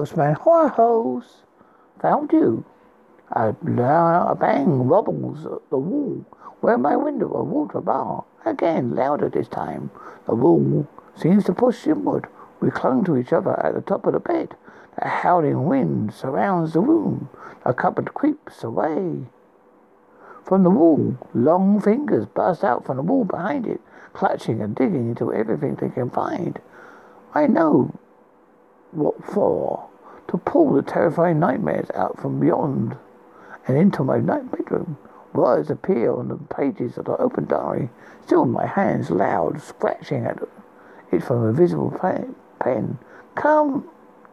Hi hoes, found you. A, a bang wobbles the wall where my window, a water bar. Again, louder this time. The wall seems to push inward. We clung to each other at the top of the bed. The howling wind surrounds the room. The cupboard creeps away. From the wall, long fingers burst out from the wall behind it, clutching and digging into everything they can find. I know what for. To pull the terrifying nightmares out from beyond and into my night bedroom. Words appear on the pages of the open diary, still in my hands, loud, scratching at it from a visible pen. Come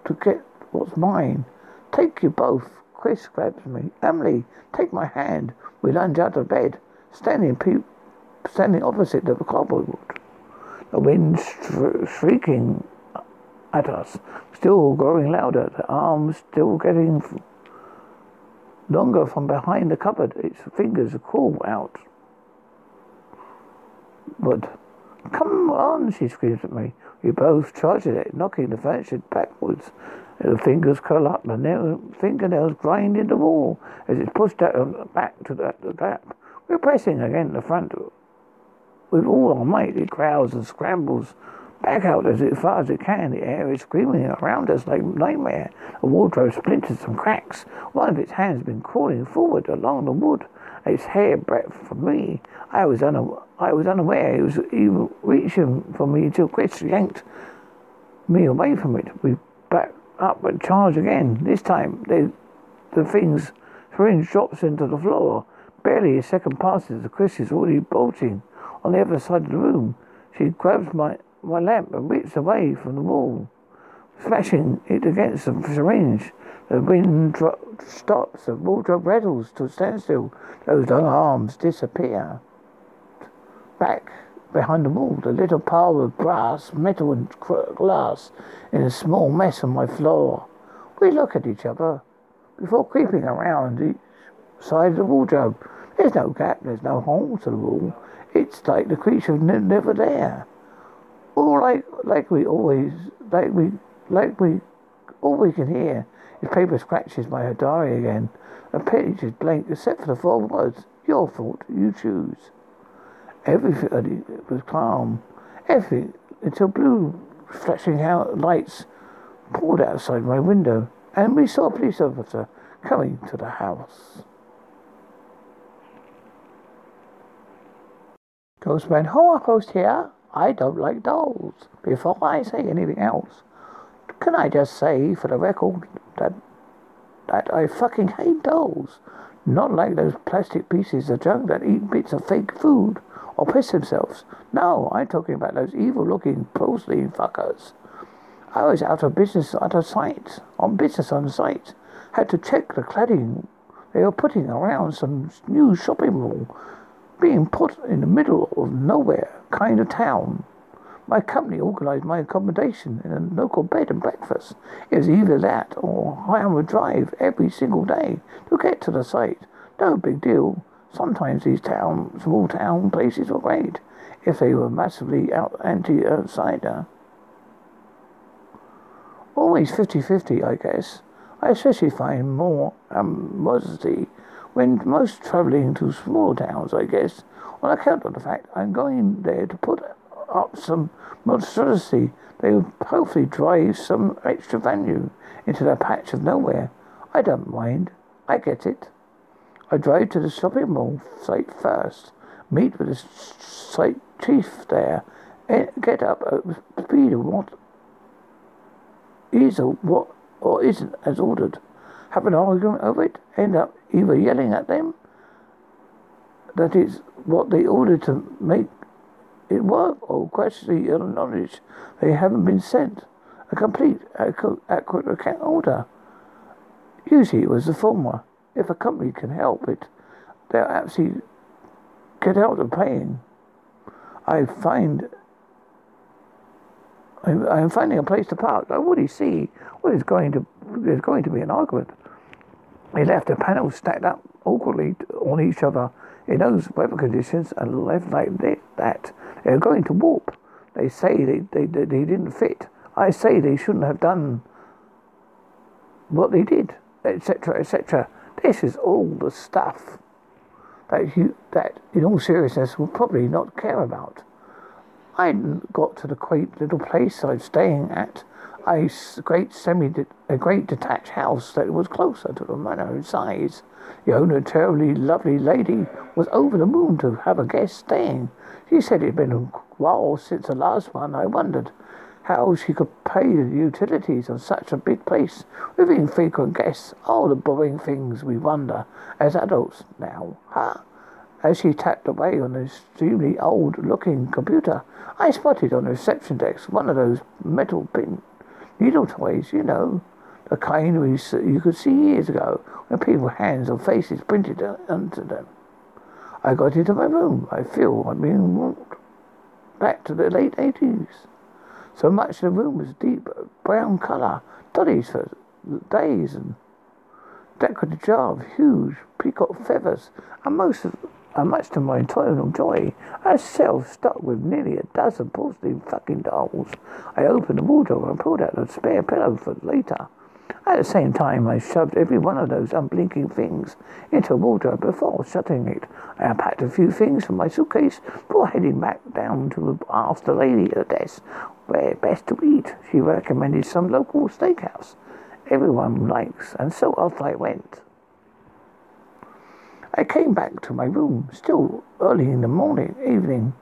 to get what's mine. Take you both. Chris grabs me. Emily, take my hand. We lunge out of bed, standing pe- standing opposite the cupboard. The wind shrieking at us, still growing louder. The arms still getting longer from behind the cupboard. Its fingers crawl out. But come on, she screams at me. We both charge at it, knocking the furniture backwards. The fingers curl up, the nail, fingernails grind in the wall as it's pushed out back to the, the gap. We're pressing against the front with all our might. It growls and scrambles back out as far as it can. The air is screaming around us like nightmare. The wardrobe splinters and cracks. One of its hands has been crawling forward along the wood. Its hair breadth me. I was, I was unaware it was even reaching for me until Chris yanked me away from it. We back up and charge again. This time, they, the thing's syringe drops into the floor. Barely a second passes. Chris is already bolting on the other side of the room. She grabs my my lamp and whips away from the wall, smashing it against the syringe. The wind dro- stops, the wardrobe rattles to a standstill. Those long arms disappear. Back behind the wall, the little pile of brass, metal, and glass in a small mess on my floor. We look at each other before creeping around each side of the wardrobe. There's no gap, there's no hole to the wall. It's like the creature never there all like like we always like we like we all we can hear is paper scratches by her diary again. A page is blank except for the four words, Your fault, you choose. Everything was calm. Everything until blue flashing out lights poured outside my window and we saw a police officer coming to the house. Ghostman, how post here? I don't like dolls. Before I say anything else, can I just say for the record that that I fucking hate dolls. Not like those plastic pieces of junk that eat bits of fake food or piss themselves. No, I'm talking about those evil looking porcelain fuckers. I was out of business out of sight, on business on site. Had to check the cladding they were putting around some new shopping mall being put in the middle of nowhere kind of town. My company organized my accommodation in a local bed and breakfast. It was either that or I am a drive every single day to get to the site. No big deal. Sometimes these town, small town places were great if they were massively out anti-outsider. Always 50-50, I guess. I especially find more um, animosity when most travelling to small towns, I guess, on account of the fact I'm going there to put up some monstrosity. They will hopefully drive some extra value into that patch of nowhere. I don't mind. I get it. I drive to the shopping mall site first, meet with the site chief there, and get up at speed of what is or what or isn't as ordered have an argument over it, end up either yelling at them that is what they ordered to make it work, or question the knowledge they haven't been sent a complete, accurate account order. Usually it was the former. If a company can help it, they'll actually get out of paying. I find I'm finding a place to park. I already see what is going to there's going to be an argument. They left the panels stacked up awkwardly on each other in those weather conditions and left like that. They're going to warp. They say they, they, they, they didn't fit. I say they shouldn't have done what they did, etc., etc. This is all the stuff that you that, in all seriousness, will probably not care about. I got to the quaint little place I was staying at, a great semi, a great detached house that was closer to the manor in size. The owner, a terribly lovely lady, was over the moon to have a guest staying. She said it had been a while since the last one. I wondered how she could pay the utilities on such a big place with infrequent guests. All the boring things we wonder as adults now, huh? As she tapped away on an extremely old looking computer, I spotted on the reception desk one of those metal pin needle toys, you know, the kind we, you could see years ago when people hands or faces printed onto them. I got into my room. I feel I'm being walked back to the late 80s. So much the room was deep brown colour, dollies for days, and decorative jar of huge peacock feathers, and most of and much to my eternal joy, a shelf stuck with nearly a dozen porcelain fucking dolls. I opened the wardrobe and pulled out a spare pillow for later. At the same time, I shoved every one of those unblinking things into a wardrobe before shutting it. I unpacked a few things from my suitcase before heading back down to ask the lady at the desk where best to eat. She recommended some local steakhouse everyone likes, and so off I went. I came back to my room, still early in the morning, evening.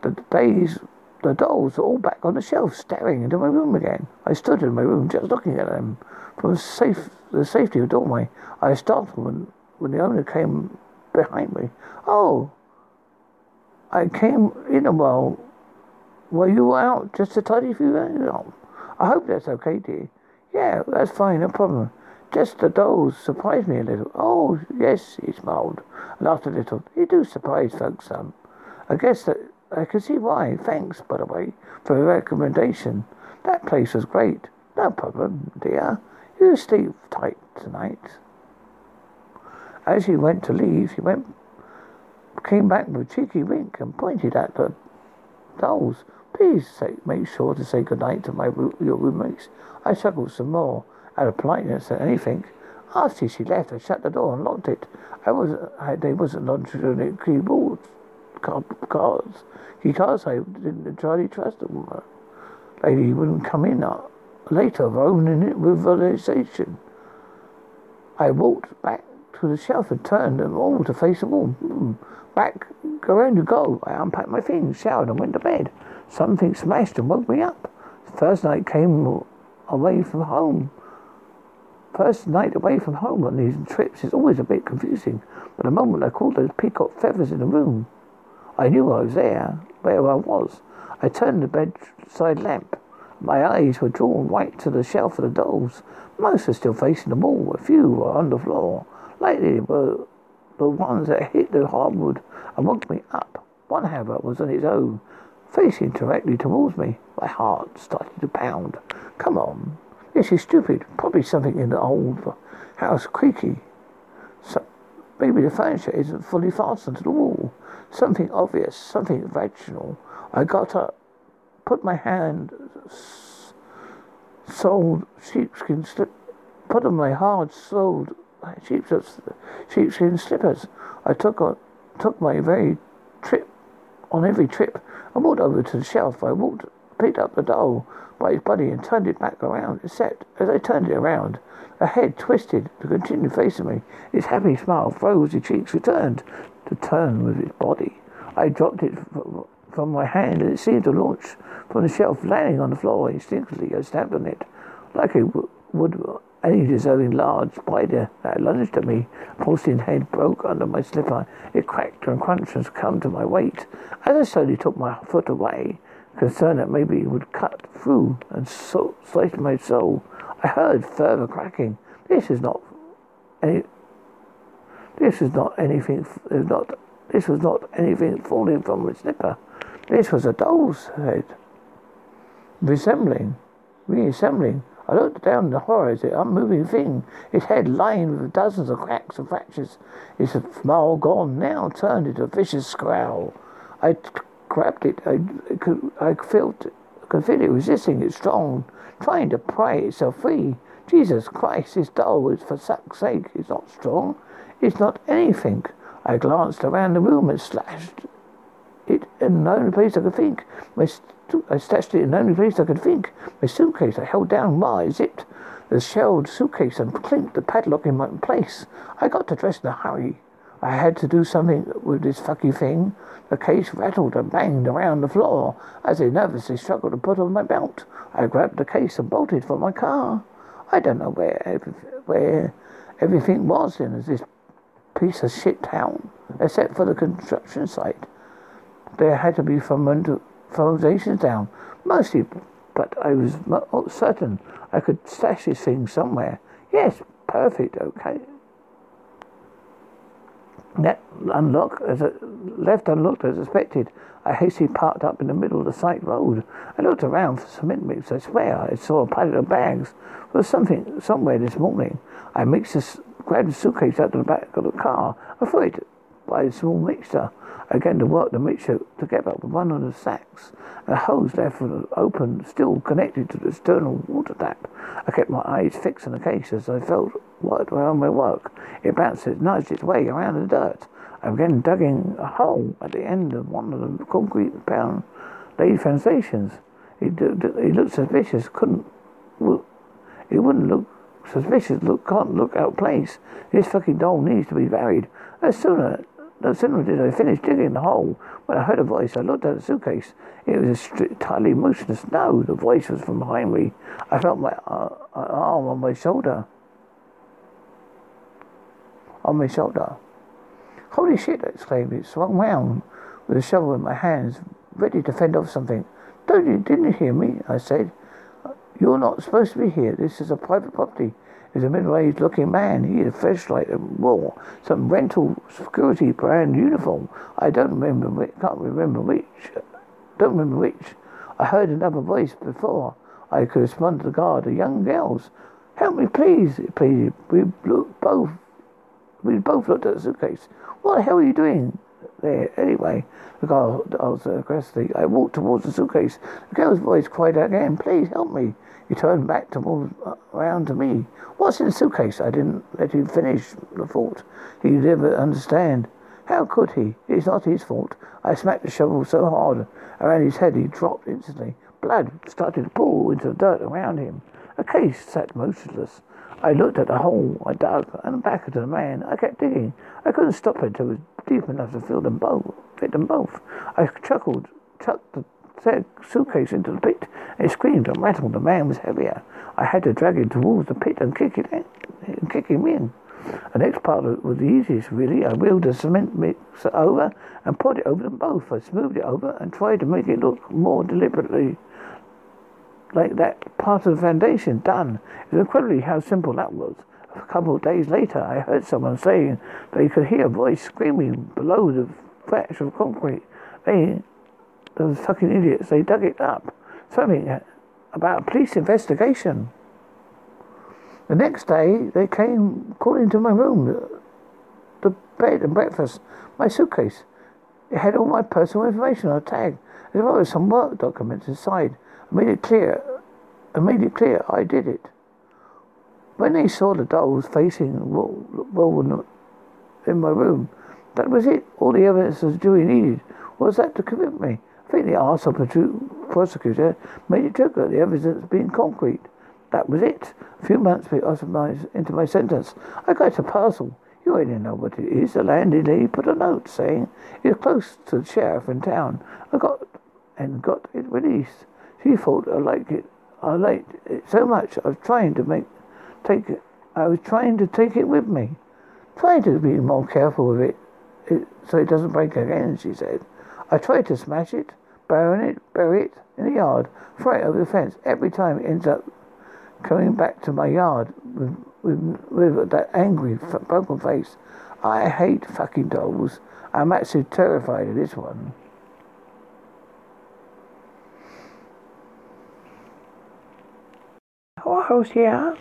The days, the dolls were all back on the shelf, staring into my room again. I stood in my room, just looking at them. From safe, the safety of the doorway, I startled when, when the owner came behind me. Oh, I came in a while. Were you were out just to tidy a few things up? I hope that's okay, dear. Yeah, that's fine, no problem. Just the dolls surprised me a little. Oh, yes, he smiled, laughed a little. You do surprise folks some. I guess that I can see why. Thanks, by the way, for the recommendation. That place was great. No problem, dear. You sleep tight tonight. As he went to leave, he went, came back with a cheeky wink and pointed at the dolls. Please say, make sure to say good night to my your roommates. I chuckled some more out of politeness than anything. After she left, I shut the door and locked it. I was I, they wasn't non-traditional keyboards, cards, key cards. I didn't entirely trust them. Lady wouldn't come in uh, later, owning it with realization. I walked back to the shelf and turned them all to face the wall. Mm. Back, go around you go. I unpacked my things, showered, and went to bed. Something smashed and woke me up. The first night came away from home. First night away from home on these trips is always a bit confusing, but the moment I caught those peacock feathers in the room, I knew I was there, where I was. I turned the bedside lamp. My eyes were drawn right to the shelf of the dolls. Most were still facing the wall, a few were on the floor. Lately were the ones that hit the hardwood and woke me up. One, however, was on its own, facing directly towards me. My heart started to pound. Come on, Yes, he's stupid. Probably something in the old house creaky. So, maybe the furniture isn't fully fastened to the wall. Something obvious, something vaginal. I got up, put my hand, sold sheepskin slip, put on my hard soled sheepskin slippers. I took on, took my very trip on every trip. I walked over to the shelf. I walked, picked up the doll, by his body and turned it back around. Except, as I turned it around, a head twisted to continue facing me. His happy smile froze, his cheeks returned to turn with his body. I dropped it from my hand and it seemed to launch from the shelf, landing on the floor. Instinctively, I stamped on it like I would any deserving large spider that lunged at me. Pulsing head broke under my slipper. It cracked and crunched and succumbed to my weight. As I slowly took my foot away, concerned that maybe it would cut through and so, slice my soul. I heard further cracking. This is not any. This is not anything. Not. This was not anything falling from my slipper. This was a doll's head, resembling, reassembling. I looked down the horror at the unmoving thing, its head lined with dozens of cracks and fractures. Its smile gone, now turned into a vicious scowl. I grabbed it. I, I felt, could feel it resisting. It's strong, trying to pry itself free. Jesus Christ, this doll is for fuck's sake. It's not strong. It's not anything. I glanced around the room and slashed it in the only place I could think. My st- I stashed it in the only place I could think. My suitcase I held down I zipped the shelled suitcase and clinked the padlock in my place. I got to dress in a hurry. I had to do something with this fucky thing. The case rattled and banged around the floor as I nervously struggled to put on my belt. I grabbed the case and bolted for my car. I don't know where every, where everything was in this piece of shit town, except for the construction site. There had to be foundations down, mostly, but I was certain I could stash this thing somewhere. Yes, perfect, okay. Net unlocked as a, left unlocked as expected. I hastily parked up in the middle of the site road. I looked around for cement mix. I swear I saw a pallet of bags. There was something somewhere this morning. I mixed this, grabbed the suitcase out of the back of the car. I threw it by a small mixer. Began to work the mixture together with one of the sacks. A hose left open, still connected to the external water tap. I kept my eyes fixed on the case as I felt worked around my work. It bounced, it nudged its way around the dirt. I began digging a hole at the end of one of the concrete pound laid foundations. It, it looked suspicious. Couldn't. It wouldn't look suspicious. Look, can't look out of place. This fucking doll needs to be buried. No sooner no sooner did I finish digging the hole when I heard a voice. I looked at the suitcase. It was entirely motionless. No, the voice was from behind me. I felt my uh, arm on my shoulder. On my shoulder. Holy shit, I exclaimed. It swung round with a shovel in my hands, ready to fend off something. Don't you, didn't you hear me? I said. You're not supposed to be here. This is a private property is a middle-aged looking man. He had a flashlight and wore some rental security brand uniform. I don't remember which, can't remember which. Don't remember which. I heard another voice before. I could respond to the guard, a young girl's. Help me, please, please. We looked both, we both looked at the suitcase. What the hell are you doing there? Anyway, the girl answered aggressively. I walked towards the suitcase. The girl's voice cried out again, Please help me. He turned back towards, uh, around to me. What's in the suitcase? I didn't let him finish the thought. He'd never understand. How could he? It's not his fault. I smacked the shovel so hard around his head he dropped instantly. Blood started to pool into the dirt around him. A case sat motionless. I looked at the hole I dug and back at the man. I kept digging. I couldn't stop until it was deep enough to fill them both, fit them both. I chuckled, chucked the suitcase into the pit and screamed and rattled. The man was heavier. I had to drag him towards the pit and kick it in, and kick him in. The next part was the easiest, really. I wheeled the cement mixer over and put it over them both. I smoothed it over and tried to make it look more deliberately like that part of the foundation done. It was incredible how simple that was. A couple of days later, I heard someone saying they could hear a voice screaming below the thatch of concrete. They those fucking idiots, they dug it up. Something about a police investigation. The next day, they came calling to my room, the bed and breakfast, my suitcase. It had all my personal information on a tag, as well as some work documents inside. I made it clear, I made it clear I did it. When they saw the dolls facing the wall in my room, that was it. All the evidence the jury needed was that to convict me. I think the arse of the prosecutor made it trigger the evidence being concrete. That was it. A few months into my sentence, I got a parcel. You already know what it is. The landlady put a note saying it's close to the sheriff in town. I got and got it released. She thought I liked it. I liked it so much. I was trying to make take it. I was trying to take it with me, trying to be more careful with it, it so it doesn't break again. She said. I tried to smash it, bury it, bury it in the yard, throw it over the fence. Every time it ends up coming back to my yard with, with, with that angry, broken face. I hate fucking dolls. I'm actually terrified of this one. Oh, here.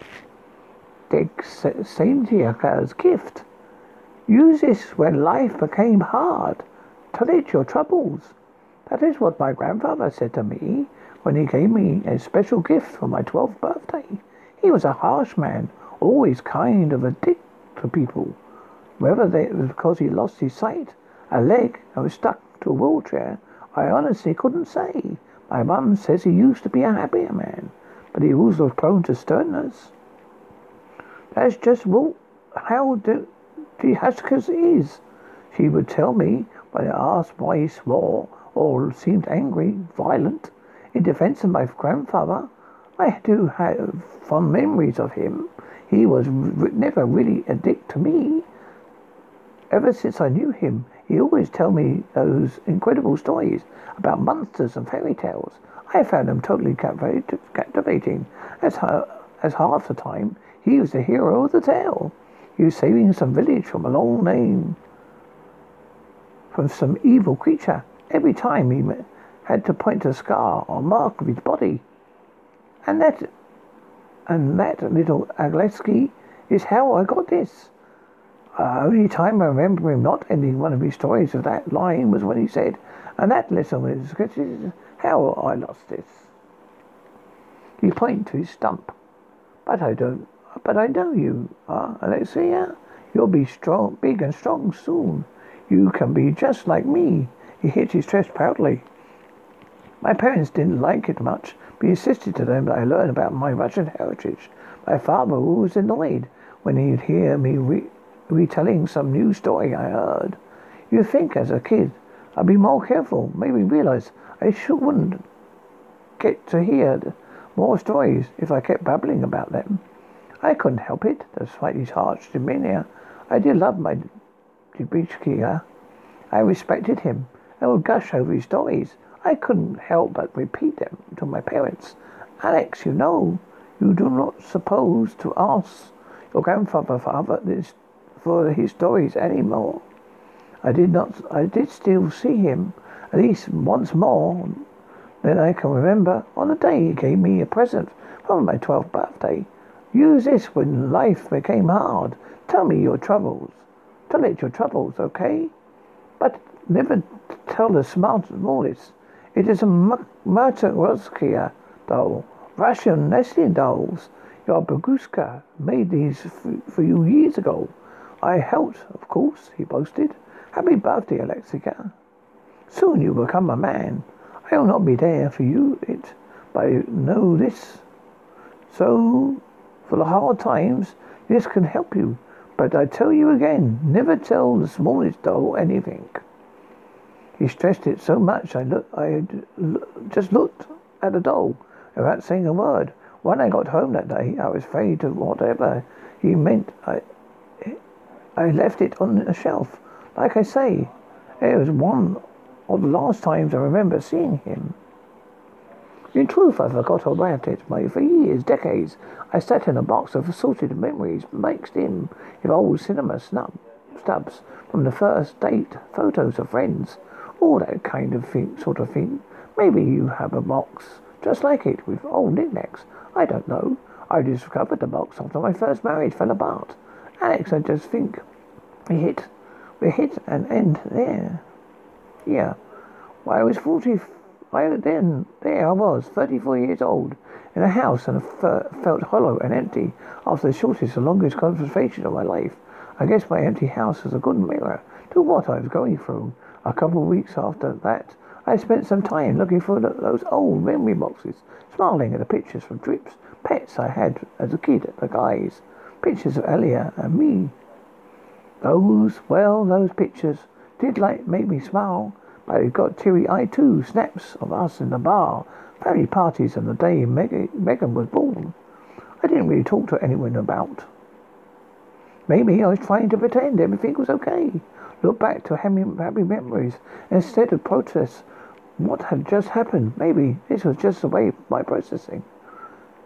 Dick sent you a gift. Use this when life became hard. Tolerate your troubles. That is what my grandfather said to me when he gave me a special gift for my twelfth birthday. He was a harsh man, always kind of a dick to people. Whether they, it was because he lost his sight, a leg, and was stuck to a wheelchair, I honestly couldn't say. My mum says he used to be a happier man, but he was prone to sternness. That's just what, how the, Huskers is. She would tell me when I asked why he swore or seemed angry, violent, in defense of my grandfather. I do have fond memories of him. He was never really a dick to me. Ever since I knew him, he always tell me those incredible stories about monsters and fairy tales. I found them totally captivating. As, as half the time, he was the hero of the tale. He was saving some village from a long name, from some evil creature. Every time he had to point to a scar or mark of his body. And that, and that little Agleski is how I got this. Uh, only time I remember him not ending one of his stories with that line was when he said, and that little is how I lost this. He pointed to his stump. But I don't, but I know you, uh, Alexia. You'll be strong, big and strong soon. You can be just like me. He hit his chest proudly. My parents didn't like it much, but insisted to them that I learn about my Russian heritage. My father was annoyed when he'd hear me re- retelling some new story I heard. You'd think, as a kid, I'd be more careful, maybe realize I shouldn't get to hear more stories if I kept babbling about them. I couldn't help it, despite his harsh demeanor. I did love my Dubitschkia. I respected him and would gush over his stories. I couldn't help but repeat them to my parents. Alex, you know, you do not suppose to ask your grandfather for, this, for his stories any more. I did not. I did still see him at least once more than I can remember on the day he gave me a present for my twelfth birthday. Use this when life became hard. Tell me your troubles. Tell it your troubles, okay? But never tell the smallest. It is a Matryoshka doll. Russian nesting dolls. Your Babushka made these for you years ago. I helped, of course, he boasted. Happy birthday, Alexia. Soon you will become a man. I will not be there for you, it, but I know this. So, for the hard times, this can help you. But I tell you again, never tell the smallest doll anything. He stressed it so much I look, I just looked at the doll without saying a word. When I got home that day, I was afraid of whatever he meant. I, I left it on a shelf. Like I say, it was one of the last times I remember seeing him. In truth, I forgot all about it. For years, decades, I sat in a box of assorted memories mixed in with old cinema snub, stubs from the first date, photos of friends, all that kind of thing, sort of thing. Maybe you have a box just like it with old knickknacks. I don't know. I discovered the box after my first marriage fell apart. Alex, I just think we hit, we hit an end there. Yeah. Well, I was 40, I, then, there I was, 34 years old, in a house and felt hollow and empty after the shortest and longest conversation of my life. I guess my empty house was a good mirror to what I was going through. A couple of weeks after that, I spent some time looking for those old memory boxes, smiling at the pictures from trips, pets I had as a kid, at the guys, pictures of Elia and me. Those, well, those pictures did like make me smile. But it got teary-eyed too. Snaps of us in the bar, family parties, and the day Meg- Megan was born. I didn't really talk to anyone about. Maybe I was trying to pretend everything was okay. Look back to happy, happy memories instead of process what had just happened. Maybe this was just the way my processing.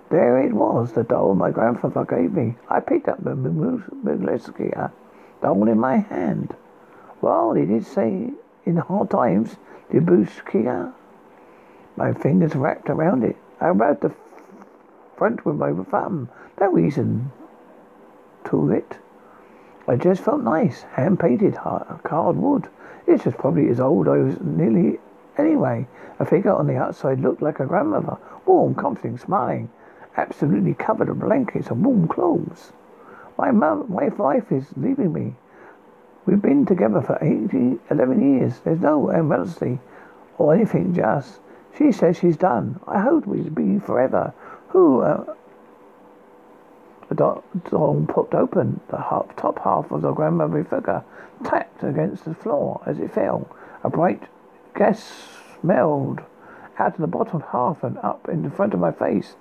There it was, the doll my grandfather gave me. I picked up the Mugleska uh, doll in my hand. Well, he did say in hard times, Dibushkia. My fingers wrapped around it. I rubbed the front with my thumb. No reason to it. I just felt nice. Hand painted hard wood. This was probably as old I was nearly anyway. A figure on the outside looked like a grandmother. Warm, comforting, smiling. absolutely covered in blankets and warm clothes. My my wife is leaving me. We've been together for 80, 11 years. There's no emergency or anything, just. She says she's done. I hope we'll be forever. Who, uh, the door popped open. The top half of the grandmother figure tapped against the floor as it fell. A bright gas smelled out of the bottom half and up in front of my face.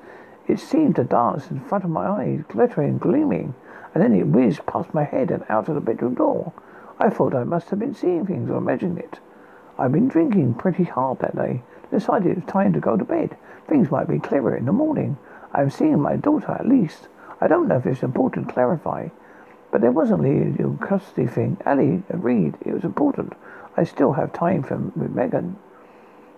It seemed to dance in front of my eyes, glittering, gleaming, and then it whizzed past my head and out of the bedroom door. I thought I must have been seeing things or imagining it. I'd been drinking pretty hard that day. Decided it was time to go to bed. Things might be clearer in the morning. I'm seeing my daughter at least. I don't know if it's important to clarify, but there wasn't the custody thing. Ali agreed it was important. I still have time for with Megan.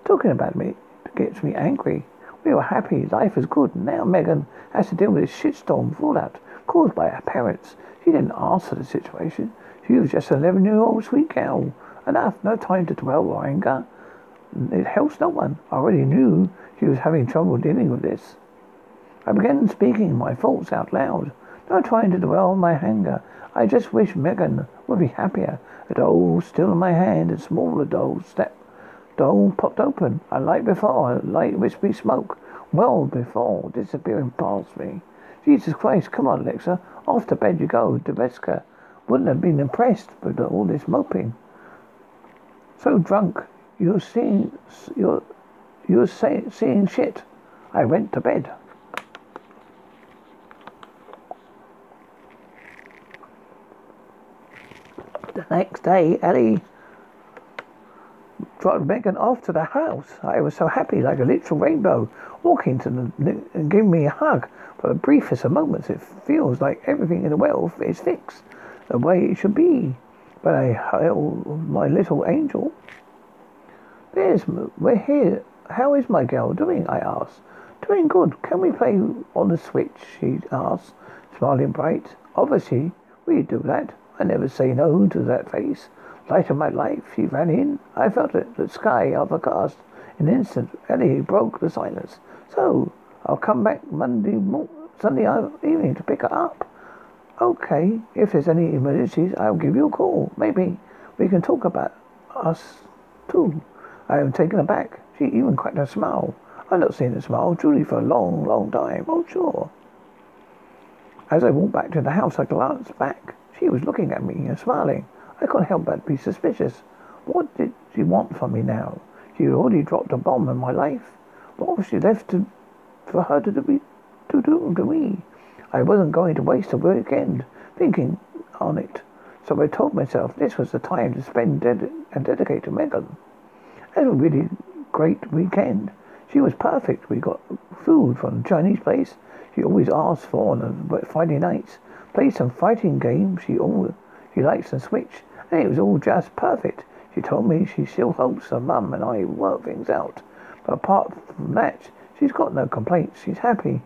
Talking about me gets me angry. We were happy, life was good, now Megan has to deal with this shitstorm fallout caused by her parents. She didn't answer the situation. She was just an 11 year old sweet girl. Enough, no time to dwell or anger. It helps no one. I already knew she was having trouble dealing with this. I began speaking my thoughts out loud, not trying to dwell on my anger. I just wish Megan would be happier. A doll still in my hand, and smaller doll step doll popped open. A light before, a light wispy smoke, well before disappearing past me. Jesus Christ, come on, Alexa. Off to bed you go. Deveska wouldn't have been impressed with all this moping. So drunk, you're seeing, you're, you're say, seeing shit. I went to bed. Next day, Ellie dropped Megan off to the house. I was so happy, like a literal rainbow, walking to the, and giving me a hug. For the briefest of moments, it feels like everything in the world is fixed the way it should be. But I held my little angel. There's, we're here. How is my girl doing? I asked. Doing good. Can we play on the Switch? She asked, smiling bright. Obviously, we do that. I never say no to that face. Light of my life, she ran in. I felt it, the sky overcast. In an instant, Ellie broke the silence. So, I'll come back Monday, mo- Sunday evening to pick her up. Okay, if there's any emergencies, I'll give you a call. Maybe we can talk about us too. I am taken aback. She even cracked a smile. I've not seen a smile truly for a long, long time. Oh, sure. As I walked back to the house, I glanced back. She was looking at me and smiling. I couldn't help but be suspicious. What did she want from me now? She had already dropped a bomb in my life. What was she left to, for her to do, to do to me? I wasn't going to waste a weekend thinking on it. So I told myself this was the time to spend ded- and dedicate to Megan. It was a really great weekend. She was perfect. We got food from the Chinese place she always asked for on Friday nights. Played some fighting games she always, she likes on Switch, and it was all just perfect. She told me she still hopes her mum and I work things out. But apart from that, she's got no complaints. She's happy.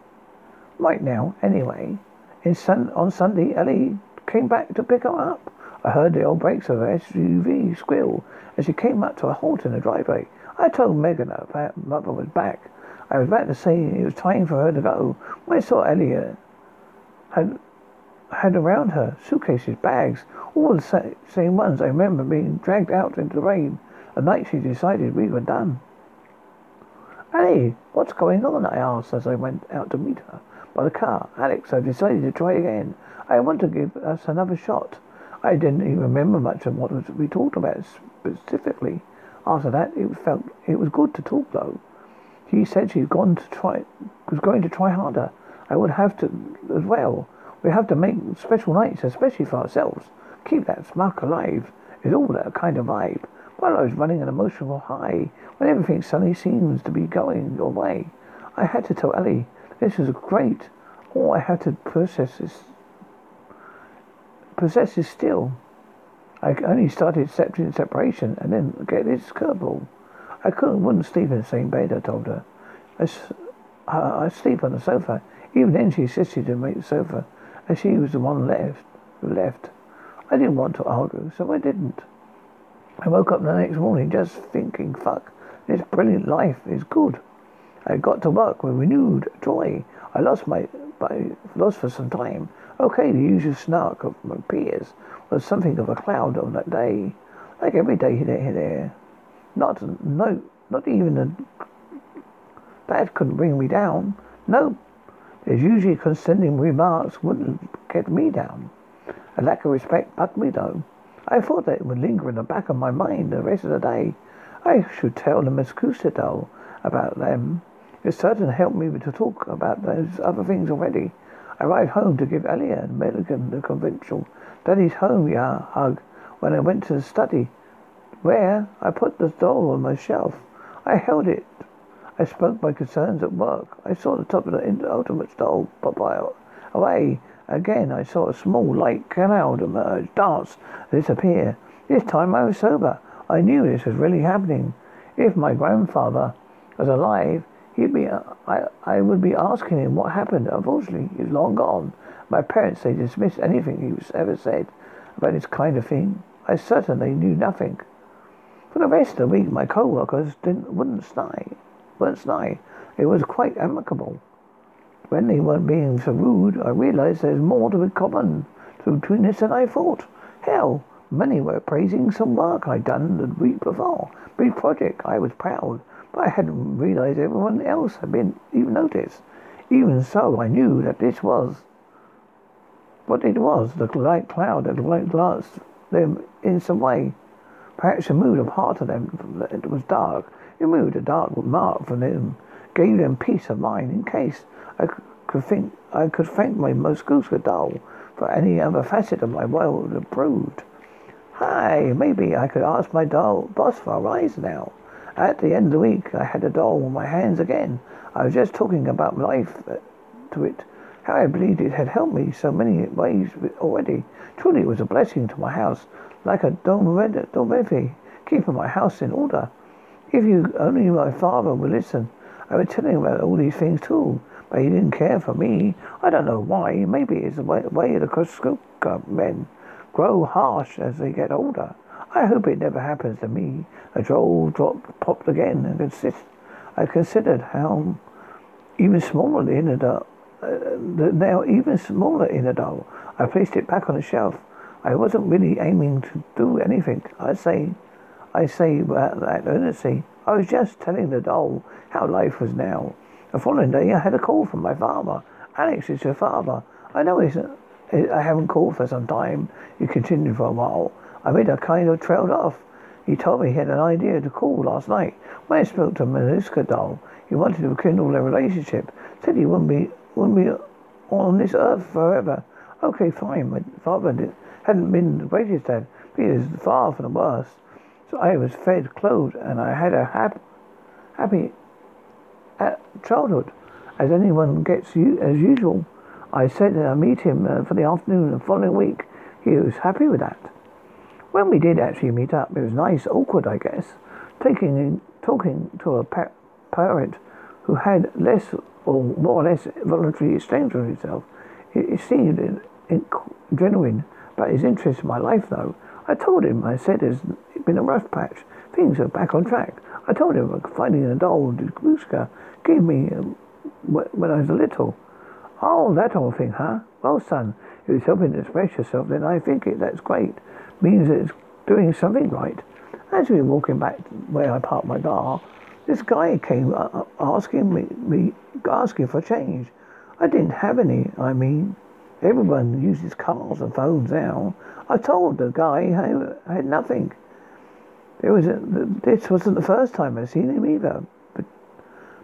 Right now, anyway. In sun- on Sunday, Ellie came back to pick her up. I heard the old brakes of her SUV squeal as she came up to a halt in the driveway. I told Megan that her mother was back. I was about to say it was time for her to go when I saw Elliot had had around her suitcases, bags, all the same ones I remember being dragged out into the rain the night she decided we were done. Ellie, what's going on? I asked as I went out to meet her by the car. Alex, I've decided to try again. I want to give us another shot. I didn't even remember much of what we talked about specifically. After that, it felt it was good to talk though. She said she's gone to try, was going to try harder. I would have to as well. We have to make special nights, especially for ourselves. Keep that spark alive. Is all that kind of vibe. While I was running an emotional high, when everything suddenly seems to be going your way, I had to tell Ellie this is great. All I had to process is possess is still. I only started accepting separation and then get this curveball. I couldn't, wouldn't sleep in the same bed, I told her. I, I, I sleep on the sofa. Even then she insisted to make the sofa, as she was the one left left. I didn't want to argue, so I didn't. I woke up the next morning just thinking, fuck, this brilliant life is good. I got to work with renewed joy. I lost my, my lost for some time. Okay, the usual snark of my peers was something of a cloud on that day. Like every day here, there. Not, no, not even a, that couldn't bring me down. No, there's usually condescending remarks wouldn't get me down. A lack of respect bugged me though. I thought that it would linger in the back of my mind the rest of the day. I should tell the Miss Custodal about them. It certainly helped me to talk about those other things already. I arrived home to give Elliot and Milligan the conventional Daddy's home, yeah, hug when I went to the study. Where? I put the doll on my shelf. I held it. I spoke my concerns at work. I saw the top of the ultimate pop out. Away. Again, I saw a small light cloud emerge, dance, disappear. This time I was sober. I knew this was really happening. If my grandfather was alive, he'd be, uh, I, I would be asking him what happened. Unfortunately, he's long gone. My parents, they dismissed anything he was ever said about this kind of thing. I certainly knew nothing. For the rest of the week, my co-workers didn't, wouldn't snide, weren't snide. It was quite amicable. When they weren't being so rude, I realized there's more to be common between us than I thought. Hell, many were praising some work I'd done the week before. Big project, I was proud, but I hadn't realized everyone else had been even noticed. Even so, I knew that this was what it was, the light cloud that glanced them in some way. Perhaps a mood of heart to them it was dark. It moved a dark mark from them, gave them peace of mind in case I could think I could thank my Moscow doll for any other facet of my world improved. Hi, maybe I could ask my doll boss for a rise now. At the end of the week, I had a doll in my hands again. I was just talking about life uh, to it how I believed it had helped me so many ways already. Truly it was a blessing to my house, like a dormitory, keeping my house in order. If you only my father would listen, I would tell him about all these things too. But he didn't care for me. I don't know why. Maybe it's the way, the Kuskoka men grow harsh as they get older. I hope it never happens to me. A droll drop popped again and consist. I considered how even smaller the inner uh, now even smaller in a doll. I placed it back on the shelf. I wasn't really aiming to do anything. I say, I say that, that earnestly. I was just telling the doll how life was now. The following day, I had a call from my father. Alex is your father. I know he's. I haven't called for some time. He continued for a while. I made a kind of trailed off. He told me he had an idea to call last night. When I spoke to Mariska doll, he wanted to rekindle their relationship. Said he wouldn't be wouldn't be on this earth forever. Okay, fine. My father hadn't been the greatest dad, but he was far from the worst. So I was fed, clothed, and I had a hap, happy uh, childhood, as anyone gets as usual. I said that I'd meet him uh, for the afternoon the following week. He was happy with that. When we did actually meet up, it was nice, awkward, I guess, taking talking to a parent who had less or more or less voluntarily estranged from himself. It, seemed in, in, genuine but his interest in my life, though. I told him, I said it's been a rough patch. Things are back on track. I told him finding a doll Gluska gave me um, when I was a little. Oh, that old thing, huh? Well, son, if it's helping to express yourself, then I think it, that's great. Means it's doing something right. As we were walking back where I parked my car, this guy came uh, uh, asking me, me, asking for change. I didn't have any. I mean, everyone uses cars and phones now. I told the guy I had nothing. It was a, this wasn't the first time I'd seen him either. But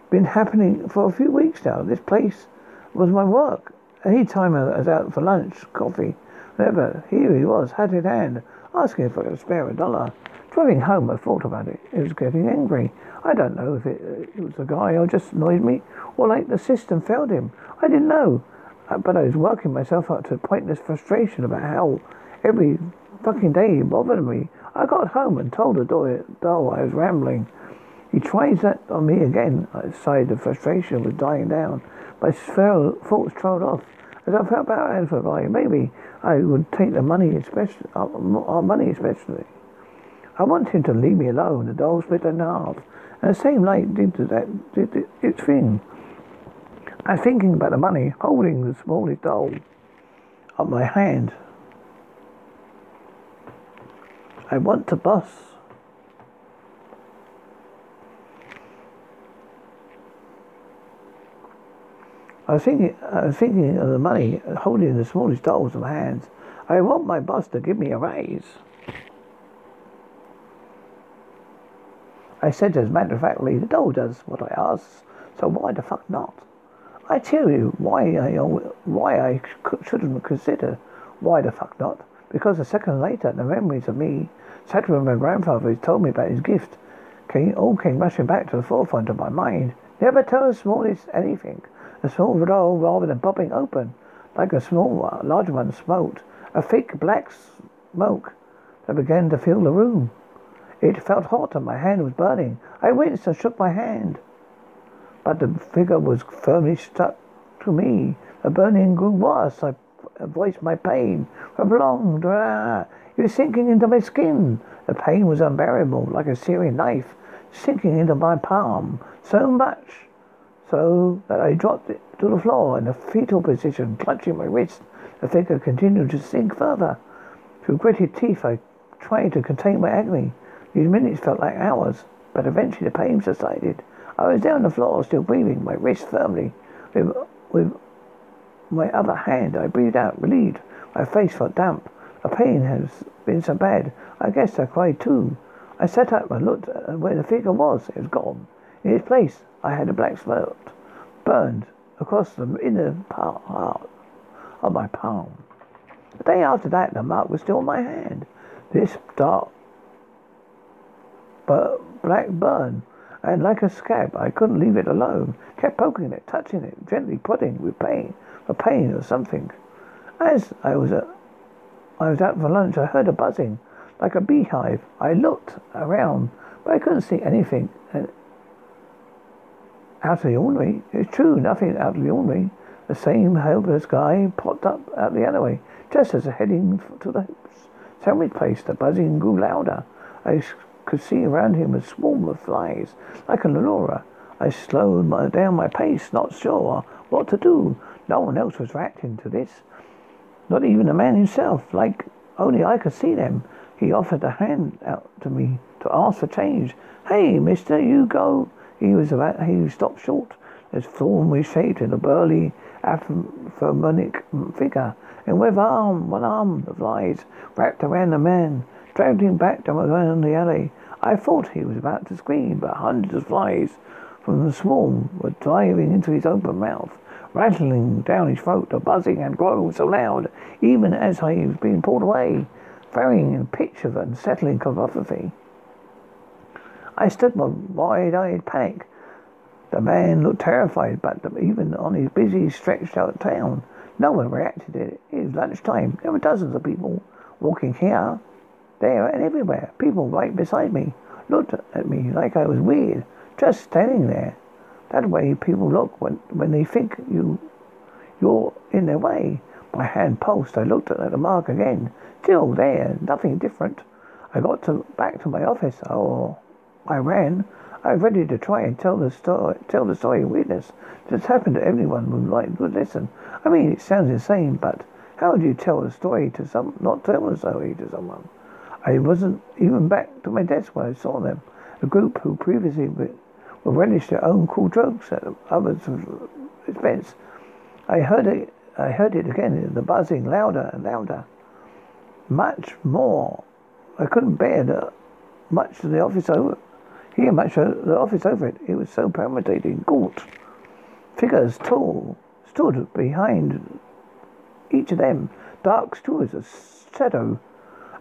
been happening for a few weeks now. This place was my work. Any time I was out for lunch, coffee, whatever, here he was, hat in hand, asking if I could spare a dollar. Driving home, I thought about it. It was getting angry. I don't know if it, it was the guy or just annoyed me, or like the system failed him. I didn't know. Uh, but I was working myself up to a pointless frustration about how every fucking day he bothered me. I got home and told the doll I was rambling. He tries that on me again. I sighed. The frustration was dying down. My thoughts trailed off. As I felt about value, maybe I would take the money, especially our uh, uh, money, especially. I want him to leave me alone. The doll split in half, And the same light did that did its thing. I was thinking about the money, holding the smallest doll on my hand. I want to bust. I was thinking, I was thinking of the money, holding the smallest dolls in my hands. I want my boss to give me a raise. I said as a matter of factly, the doll does what I ask, so why the fuck not? I tell you why I why I shouldn't consider why the fuck not. Because a second later, the memories of me sat with my grandfather who told me about his gift came, all came rushing back to the forefront of my mind. Never tell the smallest anything. A small doll, rather than popping open, like a small, uh, large one smoked, a thick black smoke that began to fill the room. It felt hot and my hand was burning. I winced and shook my hand. But the figure was firmly stuck to me. The burning grew worse. I voiced my pain. For prolonged, ah, it was sinking into my skin. The pain was unbearable, like a searing knife sinking into my palm. So much so that I dropped it to the floor in a fetal position, clutching my wrist. The figure continued to sink further. Through gritted teeth, I tried to contain my agony. These minutes felt like hours, but eventually the pain subsided. I was down on the floor, still breathing, my wrist firmly. With, with my other hand, I breathed out, relieved. My face felt damp. The pain has been so bad. I guess I cried too. I sat up and looked at where the figure was. It was gone. In its place, I had a black spot burned across the inner part of my palm. The day after that, the mark was still on my hand. This dark but black burn, and like a scab, I couldn't leave it alone. Kept poking it, touching it, gently prodding with pain, a pain or something. As I was at, I was out for lunch, I heard a buzzing, like a beehive. I looked around, but I couldn't see anything out of the ordinary. It's true, nothing out of the ordinary. The same helpless guy popped up out the alleyway, just as I heading to the sandwich place. The buzzing grew louder. I could see around him a swarm of flies, like an aurora. I slowed my, down my pace, not sure what to do. No one else was reacting to this. Not even the man himself, like only I could see them. He offered a hand out to me to ask for change. Hey, mister, you go. He was about, he stopped short. His form was shaped in a burly, Afro-Monic figure, and with arm, one arm of flies wrapped around the man dragged him back down the alley. I thought he was about to scream, but hundreds of flies from the swarm were diving into his open mouth, rattling down his throat, the buzzing and growing so loud, even as he was being pulled away, varying in pitch of unsettling catastrophe. I stood in wide-eyed panic. The man looked terrified, but even on his busy, stretched-out town, no one reacted. It was lunchtime. There were dozens of people walking here, there and everywhere. People right beside me looked at me like I was weird, just standing there. That way people look when, when they think you, you're in their way. My hand pulsed. I looked at the mark again. Still there, nothing different. I got to, back to my office, or I ran. I was ready to try and tell the story, tell the story witness. This happened to everyone who like would listen. I mean, it sounds insane, but how do you tell a story to some, not tell a story to someone? I wasn't even back to my desk when I saw them. A group who previously would relish their own cool jokes at others' expense. I heard it. I heard it again. The buzzing louder and louder. Much more. I couldn't bear the much of the office over. Hear much of the office over it. It was so palpitating, gaunt. Figures tall stood behind each of them. Dark stewards a shadow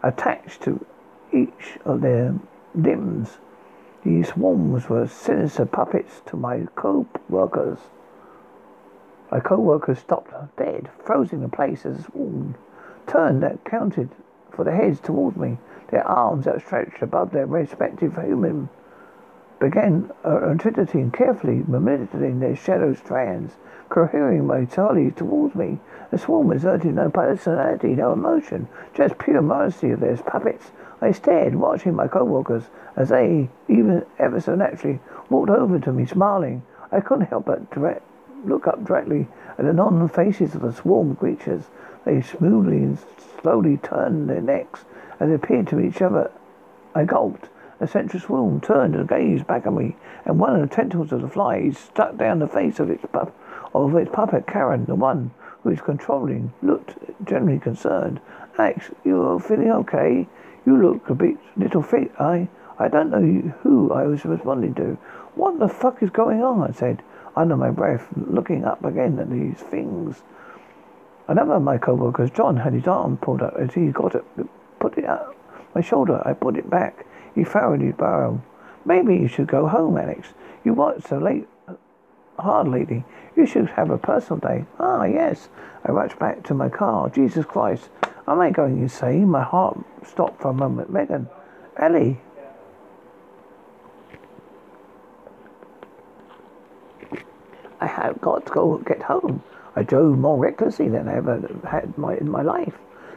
attached to each of their limbs. These swarms were sinister puppets to my co-workers. My co-workers stopped dead, frozen in place as swarm turned that counted for their heads towards me, their arms outstretched above their respective human began uh, carefully manipulating their shadow strands, cohering vitality towards me. The swarm exerted no personality, no emotion, just pure modesty of their puppets. I stared, watching my co-workers as they, even ever so naturally, walked over to me, smiling. I couldn't help but direct, look up directly at the non faces of the swarm creatures. They smoothly and slowly turned their necks as they appeared to each other. I gulped. The central swarm turned and gazed back at me, and one of the tentacles of the flies stuck down the face of its, pup- of its puppet, Karen, the one who is controlling, looked generally concerned. Alex, you are feeling okay? You look a bit little fit. I, I don't know who I was responding to. What the fuck is going on? I said under my breath, looking up again at these things. Another of my co-workers, John, had his arm pulled up as he got it, put it up my shoulder. I put it back. Furrowed his brow. Maybe you should go home, Alex. You worked so late, hard lady. You should have a personal day. Ah, yes. I rushed back to my car. Jesus Christ. Am I going insane? My heart stopped for a moment. Megan. Ellie. I have got to go get home. I drove more recklessly than I ever had my, in my life.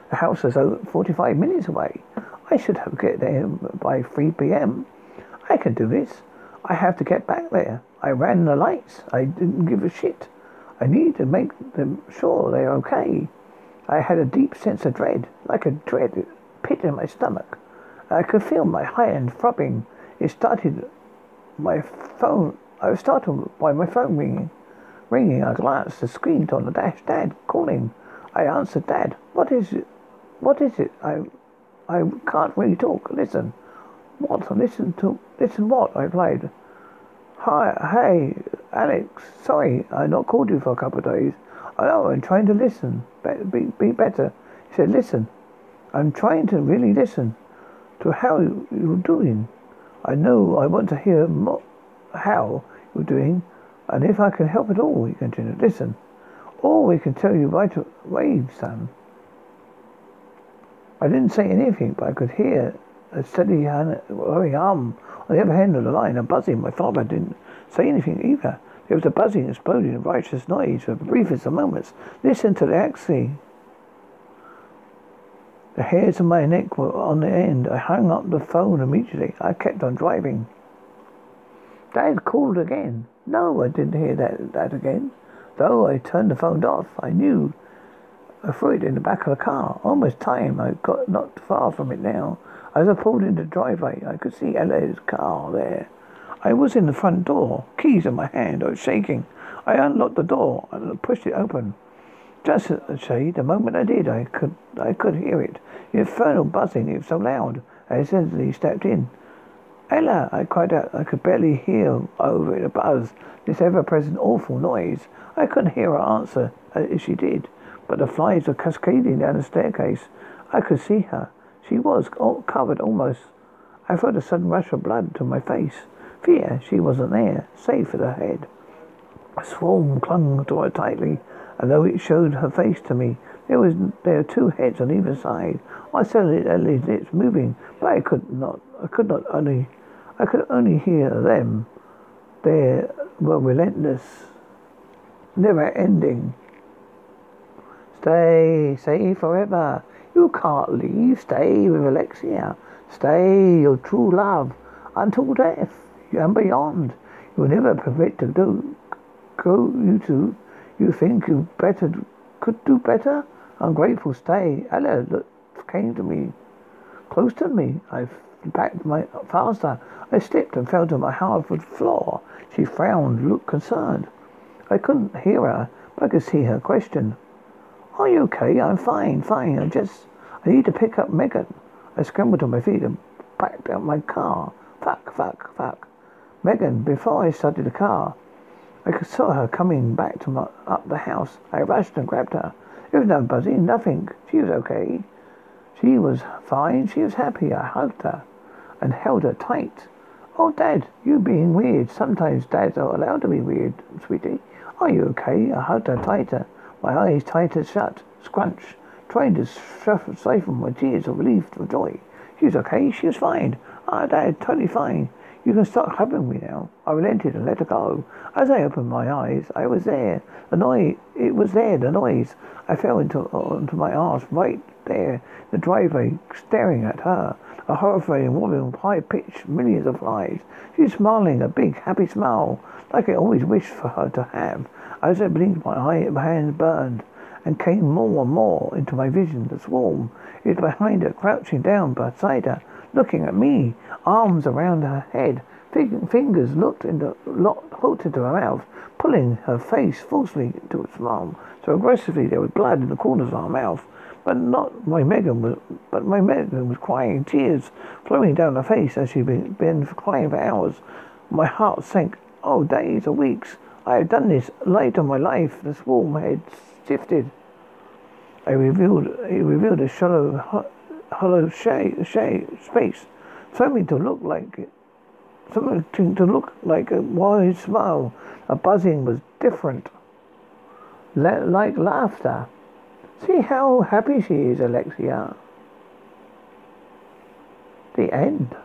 The house was 45 minutes away. I should have get there by 3 p.m. I can do this. I have to get back there. I ran the lights. I didn't give a shit. I need to make them sure they're okay. I had a deep sense of dread, like a dread pit in my stomach. I could feel my hand throbbing. It started my phone. I was startled by my phone ringing. Ringing, I glanced. At the screen on the dash. Dad calling. I answered, Dad. What is it? What is it? I, I can't really talk. Listen. What? Listen to. Listen what? I replied. Hi, hey, Alex. Sorry, I not called you for a couple of days. I know. I'm trying to listen. Be, be, be better. He said, Listen. I'm trying to really listen to how you're doing. I know I want to hear more, how you're doing, and if I can help at all, he continued. Listen, all we can tell you right away, son. I didn't say anything, but I could hear a steady worrying arm on the other end of the line, a buzzing. My father didn't say anything either. There was a buzzing, exploding, righteous noise for the briefest of moments. Listen to the axle. The hairs of my neck were on the end. I hung up the phone immediately. I kept on driving. Dad called again. No, I didn't hear that, that again. Though I turned the phone off, I knew I threw it in the back of the car. Almost time. I got not far from it now. As I pulled into the driveway, I could see Ella's car there. I was in the front door, keys in my hand. I was shaking. I unlocked the door and pushed it open. Just shade. The moment I did, I could I could hear it. The infernal buzzing. It was so loud. I instantly stepped in. Ella! I cried out. I could barely hear over the buzz. This ever-present awful noise. I couldn't hear her answer uh, as she did, but the flies were cascading down the staircase. I could see her. She was all covered almost. I felt a sudden rush of blood to my face. Fear she wasn't there, safe at her head. A swarm clung to her tightly, and though it showed her face to me, there was there were two heads on either side. I saw Ellie's lips moving, but I could not. I could not only. I could only hear them. They were relentless, never ending. Stay, stay forever. You can't leave. Stay with Alexia. Stay your true love until death and beyond. You will never permit to do go you two. You think you better could do better? Ungrateful stay. Ella came to me, close to me. I backed my faster. I slipped and fell to my hardwood floor. She frowned, looked concerned. I couldn't hear her, but I could see her question. Are you okay? I'm fine, fine. I just I need to pick up Megan. I scrambled to my feet and backed out my car. Fuck, fuck, fuck. Megan, before I started the car, I saw her coming back to my, up the house. I rushed and grabbed her. There was no buzzing, nothing. She was okay. She was fine. She was happy. I hugged her and held her tight. Oh, Dad, you being weird. Sometimes dads are allowed to be weird, sweetie. Are you okay? I hugged her tighter. My eyes tighter shut. Scrunch. Trying to siphon my tears of relief or joy. She was okay. She was fine. Ah, Dad, totally fine. You can stop hugging me now. I relented and let her go. As I opened my eyes, I was there. The noise, it was there, the noise. I fell into, onto my arse right there, the driveway, staring at her. A horrifying woman high pitched millions of flies. She's smiling a big, happy smile, like I always wished for her to have. As I blinked, my, hands burned and came more and more into my vision. The swarm is behind her, crouching down beside her, looking at me, arms around her head. Fingers looked into, hooked into her mouth, pulling her face forcefully into its arm So aggressively there was blood in the corners of her mouth. But not my Megan was, but my Megan was crying, tears flowing down her face as she'd been, been crying for hours. My heart sank. Oh, days or weeks. I have done this late in my life. The swarm had shifted. I revealed, it revealed a shallow, hollow shade, space, something to look like it, something to look like a wide smile. A buzzing was different, like laughter. See how happy she is, Alexia. The end.